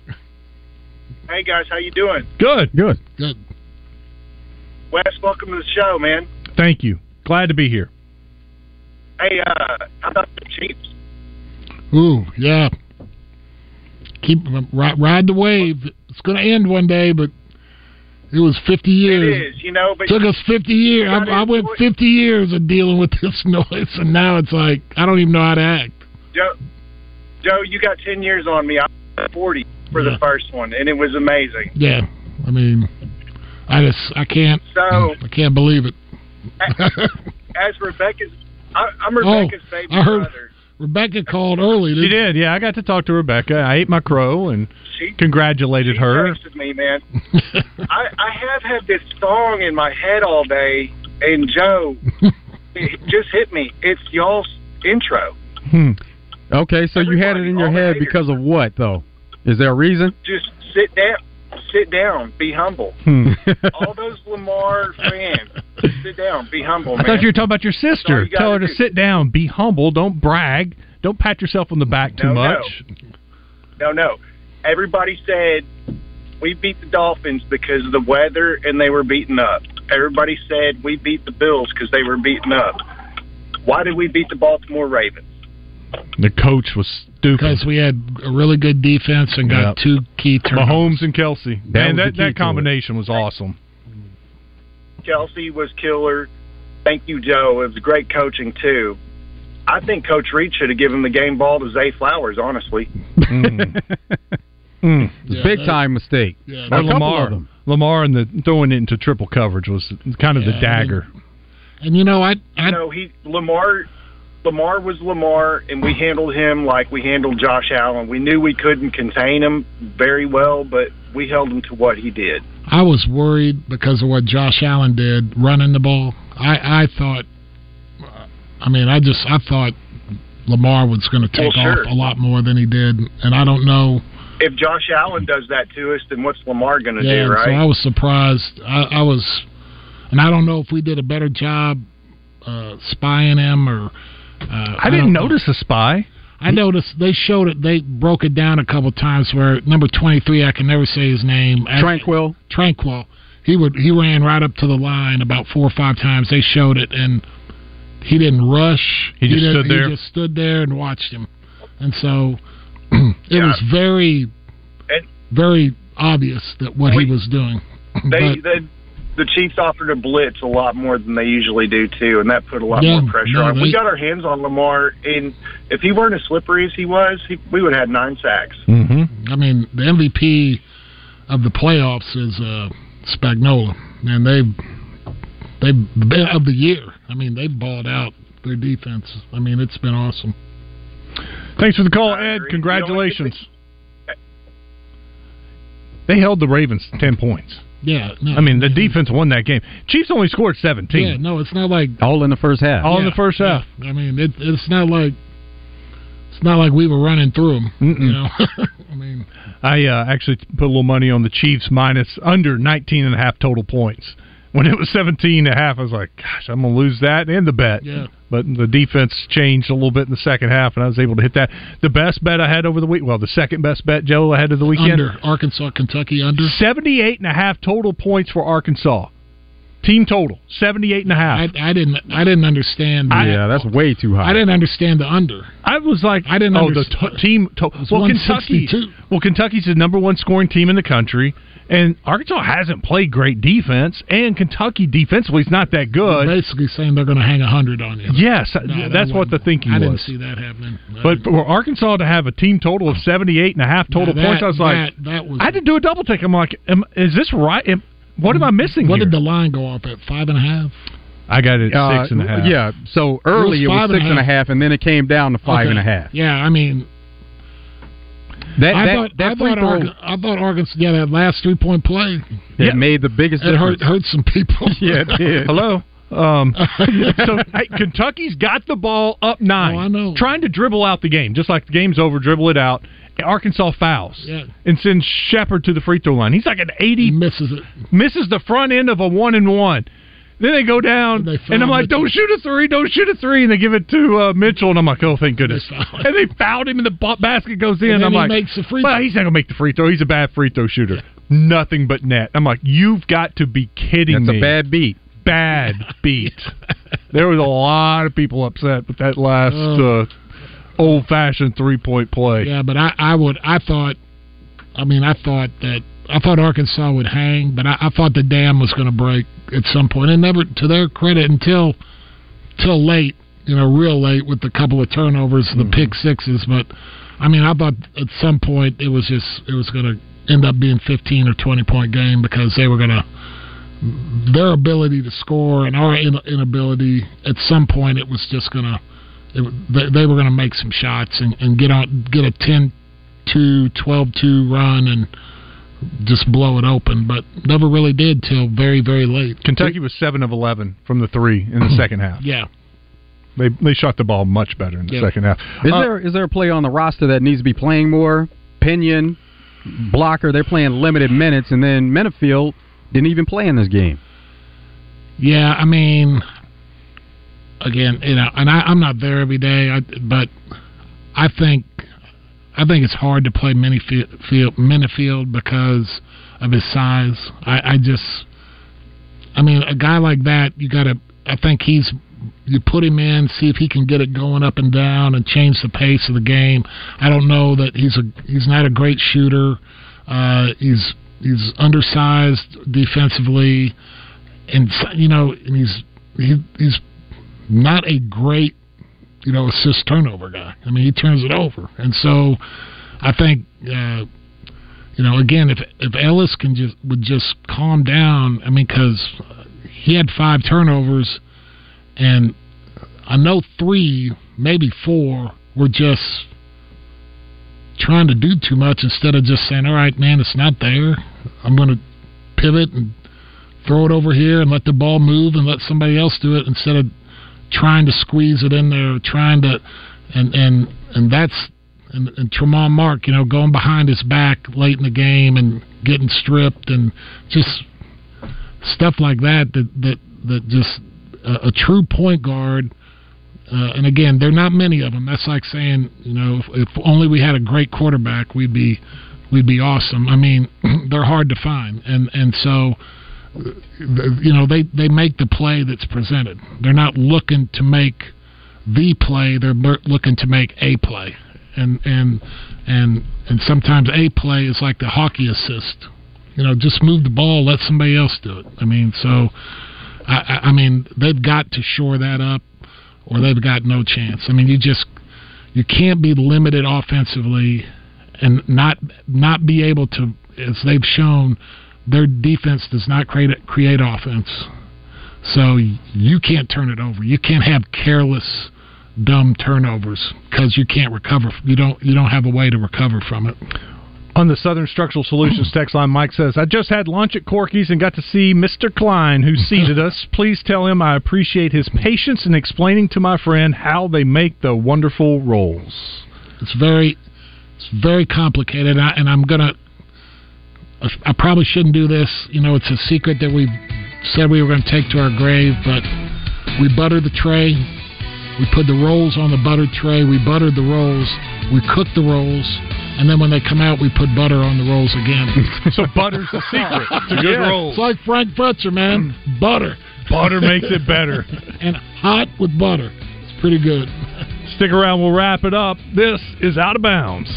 Hey guys, how you doing?
Good, good,
good.
Wes, welcome to the show, man.
Thank you. Glad to be here.
Hey, uh, how about the Chiefs?
Ooh, yeah. Keep ride, ride the wave. It's going to end one day, but it was 50 years.
It is, you know, but
took us 50 years. I, I went 50 years of dealing with (laughs) this noise, and now it's like I don't even know how to act.
Joe, Joe, you got ten years on me. I was forty for
Yeah.
the first one, and it was amazing.
Yeah, I mean, I just I can't
So-
I can't believe it. (laughs)
As Rebecca's, I, I'm
oh,
Rebecca's baby
I heard
brother.
Rebecca called early.
She did, yeah. I got to talk to Rebecca. I ate my crow and congratulated her.
texted me, man. I, I have had this song in my head all day, and Joe, (laughs) it just hit me. It's y'all's intro.
Hmm. Okay, so you had it in your head because of what, though? Is there a reason?
Just sit down, sit down, be humble.
Hmm. (laughs)
all those Lamar fans, sit down, be humble,
I
man.
thought you were talking about your sister.
you
Tell her to
do.
sit down, be humble, don't brag, don't pat yourself on the back too
No, no.
much.
No, no. Everybody said we beat the Dolphins because of the weather and they were beaten up. Everybody said we beat the Bills because they were beaten up. Why did we beat the Baltimore Ravens?
The coach was stupid.
Because we had a really good defense and got
Yep.
two key turnovers.
Mahomes and Kelce.
That
Man, that, that combination was awesome.
Kelce was killer. Thank you, Joe. It was great coaching too. I think Coach Reid should have given the game ball to Zay Flowers. Honestly,
Mm. (laughs)
It's a big time mistake.
Yeah,
a
Or Lamar,
of them.
Lamar, and the throwing it into triple coverage was kind of
Yeah,
the
I
dagger.
And you know, I, I
you know he Lamar. Lamar was Lamar, and we handled him like we handled Josh Allen. We knew we couldn't contain him very well, but we held him to what he did.
I was worried because of what Josh Allen did running the ball. I I thought, I mean, I just I thought Lamar was going to take
Well, sure.
off a lot more than he did, and I don't know.
If Josh Allen does that to us, then what's Lamar going to
Yeah,
do, right? so?
I was surprised. I, I was, and I don't know if we did a better job uh, spying him or. Uh,
I didn't
don't know.
notice a spy.
I noticed they showed it. They broke it down a couple times where number twenty three. I can never say his name.
Tranquill.
Tranquill. He would. He ran right up to the line about four or five times. They showed it, and he didn't rush.
He just
didn't-
stood there?
He just stood there and watched him, and so (clears throat) it was very,
And-
very obvious that what he was doing.
They, (laughs)
But-
they the Chiefs offered a blitz a lot more than they usually do too, and that put a lot
Yeah,
more pressure
no,
on. him.
they-
We got our hands on Lamar, and if he weren't as slippery as he was, he, we would have had nine sacks.
Mm-hmm.
I mean, the MVP of the playoffs is uh, Spagnuolo, and they they the of the year. I mean, they balled out their defense. I mean, it's been awesome.
Thanks for the call, Ed. Congratulations. They held the Ravens to ten points.
Yeah, no,
I mean, the defense won that game. Chiefs only scored seventeen.
yeah, no, it's not like
All in the first half.
All in the first half.
yeah. I mean, it, it's not like it's not like we were running through them. You
Mm-mm.
know, (laughs) I mean,
I uh, actually put a little money on the Chiefs minus under 19 and a half total points. When it was 17 and a half, I was like, gosh, I'm going to lose that and the bet.
Yeah.
But the defense changed a little bit in the second half, and I was able to hit that. The best bet I had over the week, well, the second best bet, Joe, ahead of the weekend.
under Arkansas, Kentucky, under.
78 and a half total points for Arkansas. Team total, 78 and a half.
I, I didn't. I didn't understand. The,
yeah, that's way too high.
I didn't understand the under.
I was like,
I didn't
oh, the t- team.
total.
Well, Kentucky. Well, Kentucky's the number one scoring team in the country, and Arkansas hasn't played great defense, and Kentucky defensively is not that good.
Basically saying they're going to hang a hundred on you.
Yes,
No, that
that's what the
wasn't-
thinking
I didn't see that happening.
But for Arkansas to have a team total of 78 and a half total
Now, that-
points, I was like,
that, that was.
I had to do a double take. I'm like, am, is this right? Am, what am I missing
What
here?
did the line go off at? Five and a half.
I got it at
Uh,
six and a half.
Yeah, so early it was,
five and a
six and a half, and then it came down to five
Okay.
and a half.
Yeah, I mean,
That
I
that,
thought
that
I thought,
throw
Arkansas, I thought Arkansas. Yeah, that last three point play.
it made the biggest difference.
It hurt
difference.
hurt some people. (laughs)
Yeah, it did.
Hello. Um, (laughs) so hey, Kentucky's got the ball up nine,
Oh, I know.
trying to dribble out the game, just like the game's over, dribble it out. Arkansas fouls
Yeah.
and sends Sheppard to the free throw line. He's like an eighty,
misses it.
misses the front end of a one and one. Then they go down,
And
and I'm like,
Mitchell.
"Don't shoot a three, don't shoot a three. And they give it to uh, Mitchell, and I'm like, "Oh, thank goodness!"
They.
And they fouled him, and the ba- basket goes in.
And then
I'm
he
like,
makes the free
"Well,
throw.
he's not gonna make the free throw. He's a bad free throw shooter. Nothing but net." I'm like, "You've got to be kidding
That's
me!"
a bad beat.
bad (laughs) beat. there was a lot of people upset with that last
Oh.
uh, old fashioned three point play.
Yeah, but I, I would. I thought. I mean, I thought that. I thought Arkansas would hang, but I, I thought the dam was going to break at some point. And never, to their credit, until till late, you know, real late with a couple of turnovers, the mm-hmm. pick sixes. But I mean, I thought at some point it was just it was going to end up being 15 or 20 point game because they were going to their ability to score and our inability at some point it was just going to they, they were going to make some shots and, and get on get a 10 2 12 2 run and just blow it open but never really did till very very late
Kentucky was seven of eleven from the three in the (clears throat) second half.
yeah
They they shot the ball much better in the
Yeah.
second half.
Is
Uh,
there is there a player on the roster that needs to be playing more? Pinion, blocker, they're playing limited minutes, and then Menifield didn't even play in this game.
Yeah, I mean, again, you know, and I, I'm not there every day, I, but I think I think it's hard to play Menifield, Menifield because of his size. I, I just, I mean, a guy like that, you got to. I think he's. You put him in, see if he can get it going up and down and change the pace of the game. I don't know that he's a he's not a great shooter. Uh, he's he's undersized defensively and you know, and he's he, he's not a great you know assist turnover guy. I mean, he turns it over, and so I think uh, you know again if if Ellis can just would just calm down. I mean, because he had five turnovers, and I know three, maybe four, were just trying to do too much instead of just saying, "All right, man, it's not there. I'm going to pivot and throw it over here and let the ball move and let somebody else do it instead of trying to squeeze it in there, trying to, and and and that's and, and Tramon Mark, you know, going behind his back late in the game and getting stripped and just stuff like that. That that that just a, a true point guard. Uh, and again, there are not many of them. That's like saying, you know, if, if only we had a great quarterback, we'd be we'd be awesome. I mean, (clears throat) they're hard to find, and and so you know they they make the play that's presented. They're not looking to make the play; they're looking to make a play, and and and and sometimes a play is like the hockey assist. You know, just move the ball, let somebody else do it. I mean, so I, I mean they've got to shore that up, or they've got no chance. I mean, you just you can't be limited offensively and not not be able to, as they've shown, their defense does not create create offense. So you can't turn it over. You can't have careless, dumb turnovers because you can't recover. You don't you don't have a way to recover from it.
On the Southern Structural Solutions text line, Mike says, I just had lunch at Corky's and got to see Mr. Kleine, who seated us. Please tell him I appreciate his patience in explaining to my friend how they make the wonderful rolls.
It's very it's very complicated, and, I, and I'm gonna. I probably shouldn't do this. You know, it's a secret that we said we were going to take to our grave, but we butter the tray. We put the rolls on the buttered tray. We buttered the rolls. We cook the rolls, and then when they come out, we put butter on the rolls again. (laughs)
so butter's the secret (laughs) to good rolls.
It's like Frank Fletcher, man. Mm. Butter.
Butter makes it better. (laughs)
and hot with butter. It's pretty good.
Stick around, we'll wrap it up. This is Out of Bounds.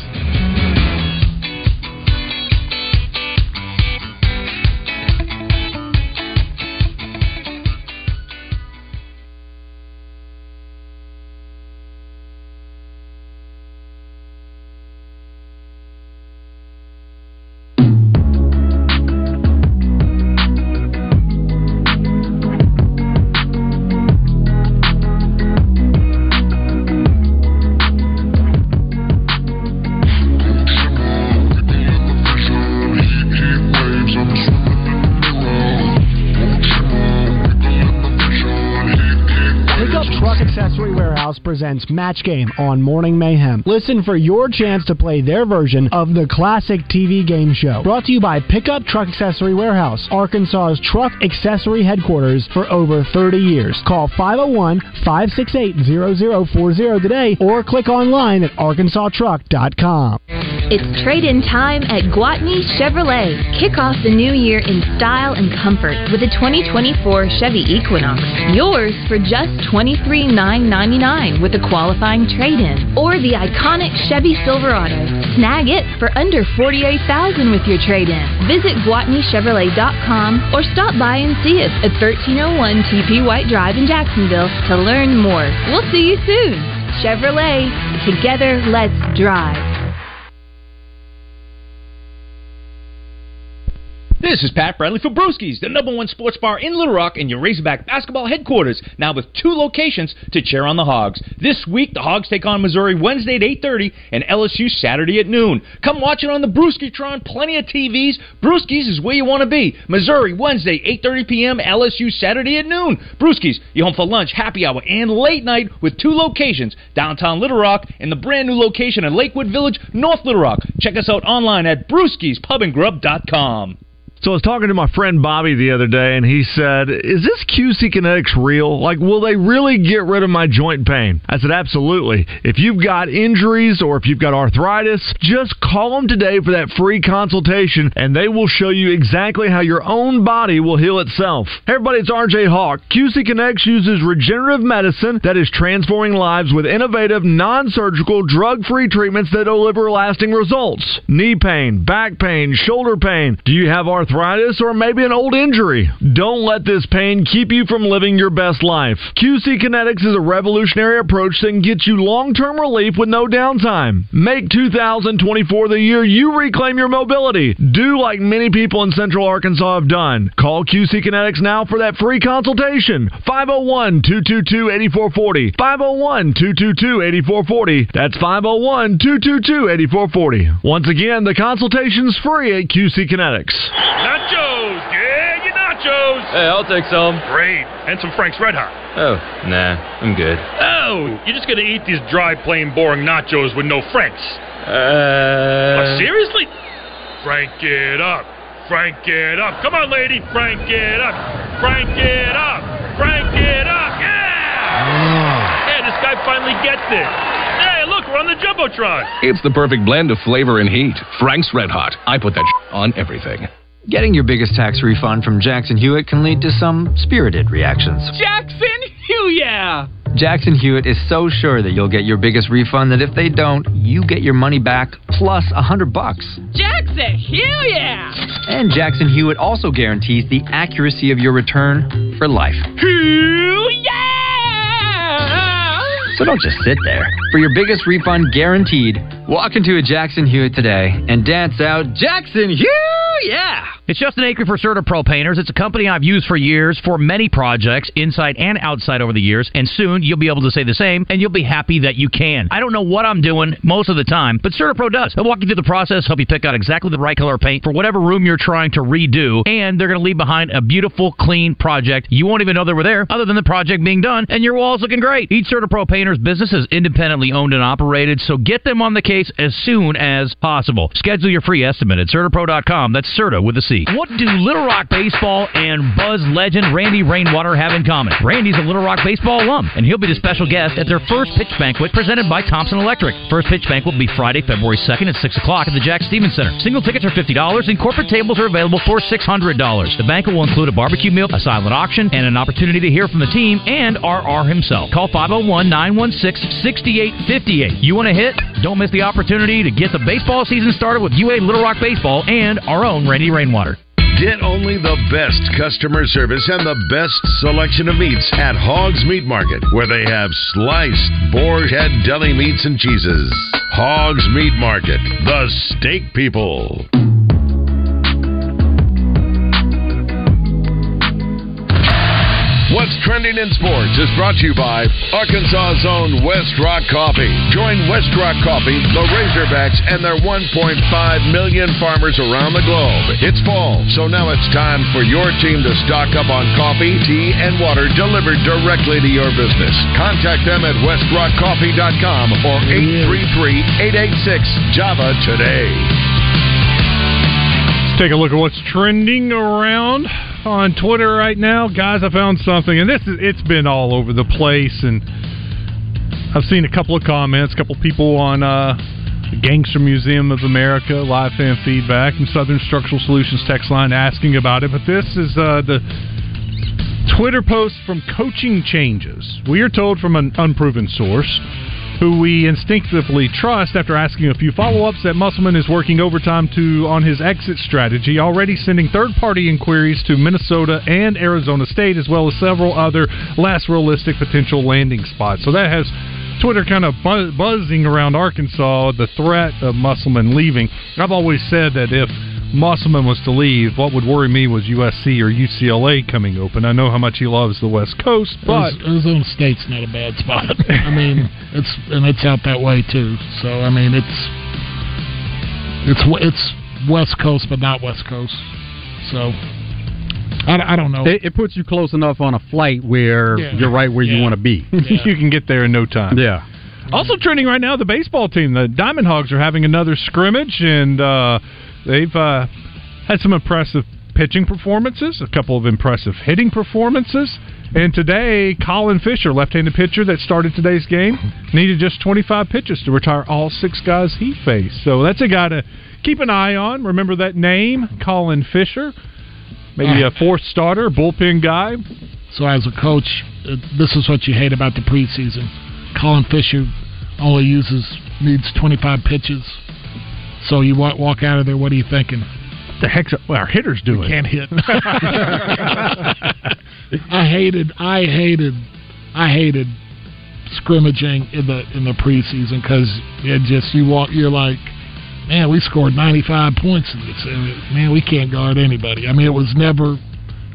Presents Match Game on Morning Mayhem. Listen for your chance to play their version of the classic TV game show. Brought to you by Pickup Truck Accessory Warehouse, Arkansas's truck accessory headquarters for over 30 years. Call 501 568 0040 today or click online at arkansastruck.com.
It's trade in time at Gwatney Chevrolet. Kick off the new year in style and comfort with the 2024 Chevy Equinox. Yours for just $23,999 with a qualifying trade in. Or the iconic Chevy Silverado. Snag it for under 48,000 with your trade in. Visit GwatneyChevrolet.com or stop by and see us at 1301 TP White Drive in Jacksonville to learn more. We'll see you soon. Chevrolet, together let's drive.
This is Pat Bradley for Brewskis, the number one sports bar in Little Rock and your Razorback basketball headquarters, now with two locations to cheer on the Hogs. This week, the Hogs take on Missouri Wednesday at 8.30 and LSU Saturday at noon. Come watch it on the Brewskitron, plenty of TVs. Brewskis is where you want to be. Missouri Wednesday, 8.30 p.m., LSU Saturday at noon. Brewskis, you home for lunch, happy hour, and late night with two locations, downtown Little Rock and the brand new location in Lakewood Village, North Little Rock. Check us out online at brewskispubandgrub.com.
So I was talking to my friend Bobby the other day, and he said, "Is this QC Kinetics real? Like, will they really get rid of my joint pain?" I said, "Absolutely. If you've got injuries or if you've got arthritis, just call them today for that free consultation, and they will show you exactly how your own body will heal itself." Hey everybody, it's RJ Hawk. QC Kinetics uses regenerative medicine that is transforming lives with innovative, non-surgical, drug-free treatments that deliver lasting results. Knee pain, back pain, shoulder pain. Do you have arthritis? Arthritis, or maybe an old injury. Don't let this pain keep you from living your best life. QC Kinetics is a revolutionary approach that can get you long term relief with no downtime. Make 2024 the year you reclaim your mobility. Do like many people in Central Arkansas have done. Call QC Kinetics now for that free consultation. 501 222 8440. 501 222 8440. That's 501 222 8440. Once again, the consultation's free at QC Kinetics.
Nachos! Yeah, your nachos!
Hey, I'll take some.
Great. And some Frank's Red Hot.
Oh, nah, I'm good.
Oh, you're just gonna eat these dry, plain, boring nachos with no Franks.
Uh.
Oh, seriously? Frank it up. Frank it up. Come on, lady. Frank it up. Frank it up. Frank it up. Yeah! Yeah, this guy finally gets it. Hey, look, we're on the Jumbotron.
It's the perfect blend of flavor and heat. Frank's Red Hot. I put that on everything.
Getting your biggest tax refund from Jackson Hewitt can lead to some spirited reactions.
Jackson Hugh, yeah!
Jackson Hewitt is so sure that you'll get your biggest refund that if they don't, you get your money back plus a hundred bucks.
Jackson Hugh, yeah!
And Jackson Hewitt also guarantees the accuracy of your return for life.
Hugh, yeah!
So don't just sit there. For your biggest refund guaranteed, walk into a Jackson Hewitt today and dance out Jackson Hugh, yeah!
It's Justin Acre for Certa Pro Painters. It's a company I've used for years for many projects, inside and outside over the years, and soon you'll be able to say the same, and you'll be happy that you can. I don't know what I'm doing most of the time, but Certa Pro does. They'll walk you through the process, help you pick out exactly the right color paint for whatever room you're trying to redo, and they're going to leave behind a beautiful, clean project. You won't even know they were there, other than the project being done, and your wall's looking great. Each Certa Pro Business is independently owned and operated, so get them on the case as soon as possible. Schedule your free estimate at CertaPro.com. That's Certa with a C. What do Little Rock Baseball and Buzz legend Randy Rainwater have in common? Randy's a Little Rock Baseball alum, and he'll be the special guest at their first pitch banquet presented by Thompson Electric. First pitch banquet will be Friday, February 2nd at 6 o'clock at the Jack Stephens Center. Single tickets are $50, and corporate tables are available for $600. The banquet will include a barbecue meal, a silent auction, and an opportunity to hear from the team and RR himself. Call 501 916 6858. You want to hit? Don't miss the opportunity to get the baseball season started with UA Little Rock Baseball and our own Randy Rainwater.
Get only the best customer service and the best selection of meats at Hogs Meat Market, where they have sliced boar head deli meats and cheeses. Hogs Meat Market, the steak people. What's trending in sports is brought to you by Arkansas's own West Rock Coffee. Join West Rock Coffee, the Razorbacks, and their 1.5 million farmers around the globe. It's fall, so now it's time for your team to stock up on coffee, tea, and water delivered directly to your business. Contact them at westrockcoffee.com or 833-886-JAVA today.
Take a look at what's trending around on Twitter right now, guys. I found something, and this is it's been all over the place, and I've seen a couple of comments, a couple people on uh, the Gangster Museum of America, live fan feedback, and Southern Structural Solutions text line asking about it. But this is uh, the Twitter post from Coaching Changes. We are told from an unproven source who we instinctively trust after asking a few follow-ups that Musselman is working overtime to on his exit strategy, already sending third-party inquiries to Minnesota and Arizona State, as well as several other less realistic potential landing spots. So that has Twitter kind of buzz- buzzing around Arkansas, the threat of Musselman leaving. I've always said that if Musselman was to leave, what would worry me was USC or UCLA coming open. I know how much he loves the West Coast, but
Arizona State's not a bad spot. (laughs) I mean, it's and it's out that way too. So I mean, it's it's it's West Coast, but not West Coast. So I, I don't know.
It, it puts you close enough on a flight where
Yeah.
you're right where you want to be. (laughs) (laughs)
you can get there in no time.
Yeah.
Also trending right now, the baseball team, the Diamond Hogs, are having another scrimmage, and uh, they've uh, had some impressive pitching performances, a couple of impressive hitting performances. And today, Colin Fisher, left-handed pitcher that started today's game, needed just 25 pitches to retire all six guys he faced. So that's a guy to keep an eye on. Remember that name, Colin Fisher. Maybe a fourth starter, bullpen guy.
So as a coach, uh, this is what you hate about the preseason. Colin Fisher only uses needs 25 pitches. So you walk, walk out of there. What are you thinking?
The heck's our hitters doing?
Can't hit. (laughs) I hated, I hated, I hated scrimmaging in the in the preseason because it just you walk, you're like, man, we scored 95 points in this. and, Man, we can't guard anybody. I mean, it was never,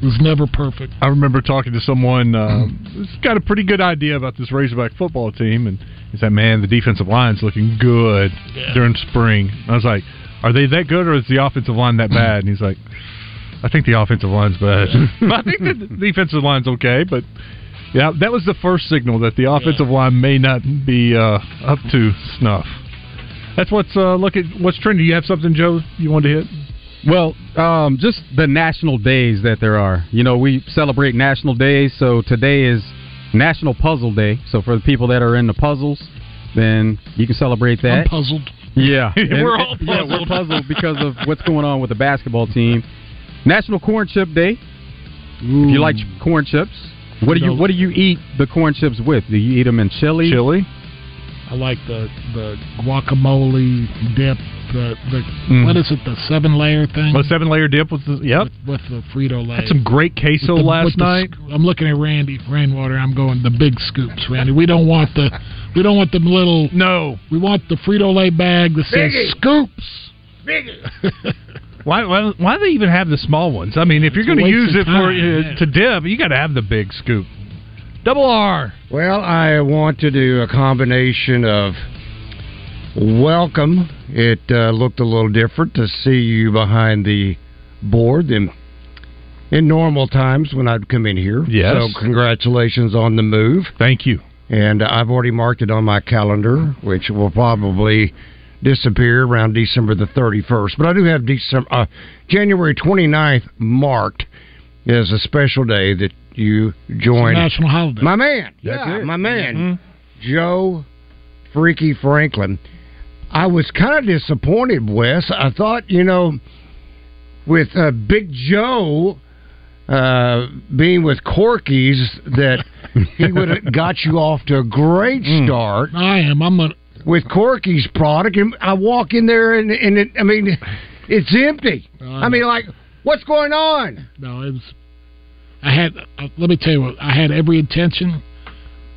it was never perfect.
I remember talking to someone um, who's got a pretty good idea about this Razorback football team, and he said, "Man, the defensive line's looking good
Yeah.
during spring." I was like, "Are they that good, or is the offensive line that bad?" And he's like, "I think the offensive line's bad. (laughs) I think the defensive line's okay, but." Yeah, that was the first signal that the offensive line may not be uh, up to snuff. That's what's uh, look at what's trending. You have something, Joe? You want to hit?
Well, um, just the national days that there are. You know, we celebrate national days, so today is National Puzzle Day. So for the people that are into puzzles, then you can celebrate that.
I'm puzzled.
Yeah, (laughs)
We're all (laughs)
Yeah, we're
puzzled.
puzzled because of what's going on with the basketball team. National Corn Chip Day. If you like corn chips, what do you what do you eat the corn chips with? Do you eat them in chili?
Chili.
I like the the guacamole dip. The the
Mm.
what is it? The seven layer thing.
The seven layer dip with the yep.
With, the Frito Lay.
Had some great queso
the-
last
with the
night.
sc- I'm looking at Randy Rainwater. I'm going the big scoops, Randy. We don't want the we don't want the little.
No.
We want the Frito Lay bag that says
Biggie.
scoops. (laughs)
Why, why why do they even have the small ones? I mean, if you're going to use
of
it for uh, to dip, you got to have the big scoop. Double R.
Well, I want to do a combination of welcome. It uh, looked a little different to see you behind the board than in normal times when I'd come in here.
Yes.
So, congratulations on the move.
Thank you.
And I've already marked it on my calendar, which will probably disappear around December the 31st. But I do have December, uh, January 29th marked as a special day that you join.
national holiday.
My man.
That's
yeah,
it.
my man.
Mm-hmm.
Joe Freaky Franklin. I was kind of disappointed, Wes. I thought, you know, with uh, Big Joe uh, being with Corky's, that (laughs) he would have got you off to a great start.
I am. I'm a,
with Corky's product, and I walk in there, and, and it, I mean, it's empty. I mean, like, what's going on?
No, it was. I had. Uh, let me tell you what. I had every intention,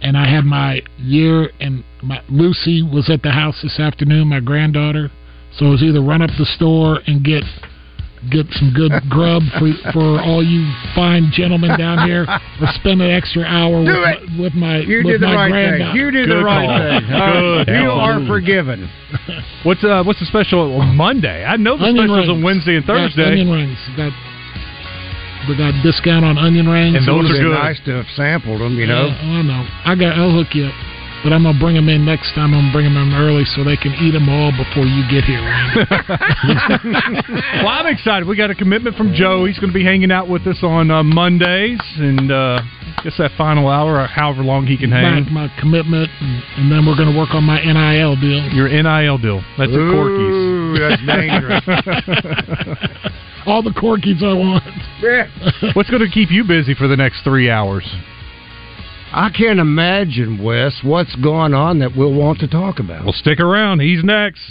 and I had my year. And my Lucy was at the house this afternoon. My granddaughter. So it was either run up the store and get get some good (laughs) grub for for all you fine gentlemen down here, or spend an extra hour with
it.
my, with my
You
with
did the
my
right
granddaughter.
thing. You did the right thing.
Good
You are forgiven.
What's uh what's the special on Monday? I know the
Onion
specials on. Wednesday and
Got
Thursday.
onion rings. Got we got a discount on onion rings.
And those are good. Nice to have sampled them, you know.
Yeah, I know. I got. I'll hook you up. but I'm gonna bring them in next time. I'm gonna bring them in early so they can eat them all before you get here. (laughs) (laughs)
well, I'm excited. We got a commitment from Joe. He's going to be hanging out with us on uh, Mondays, and uh, I guess that final hour, or however long he can hang.
my, my commitment, and, and then we're gonna work on my NIL deal.
Your NIL deal. That's a Corky's.
That's dangerous. (laughs) all the Corkies I want. (laughs)
What's going to keep you busy for the next three hours?
I can't imagine, Wes, what's going on that we'll want to talk about.
Well, stick around. He's next.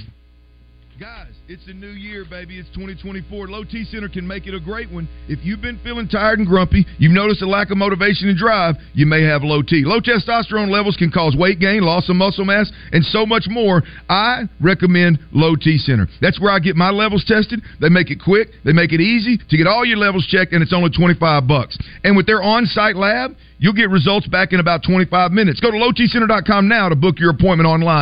It's the new year, baby. It's 2024. Low T Center can make it a great one. If you've been feeling tired and grumpy, you've noticed a lack of motivation and drive, you may have low T. Low testosterone levels can cause weight gain, loss of muscle mass, and so much more. I recommend Low T Center. That's where I get my levels tested. They make it quick, they make it easy to get all your levels checked, and it's only 25 bucks. And with their on-site lab, you'll get results back in about 25 minutes. Go to lowtcenter.com now to book your appointment online.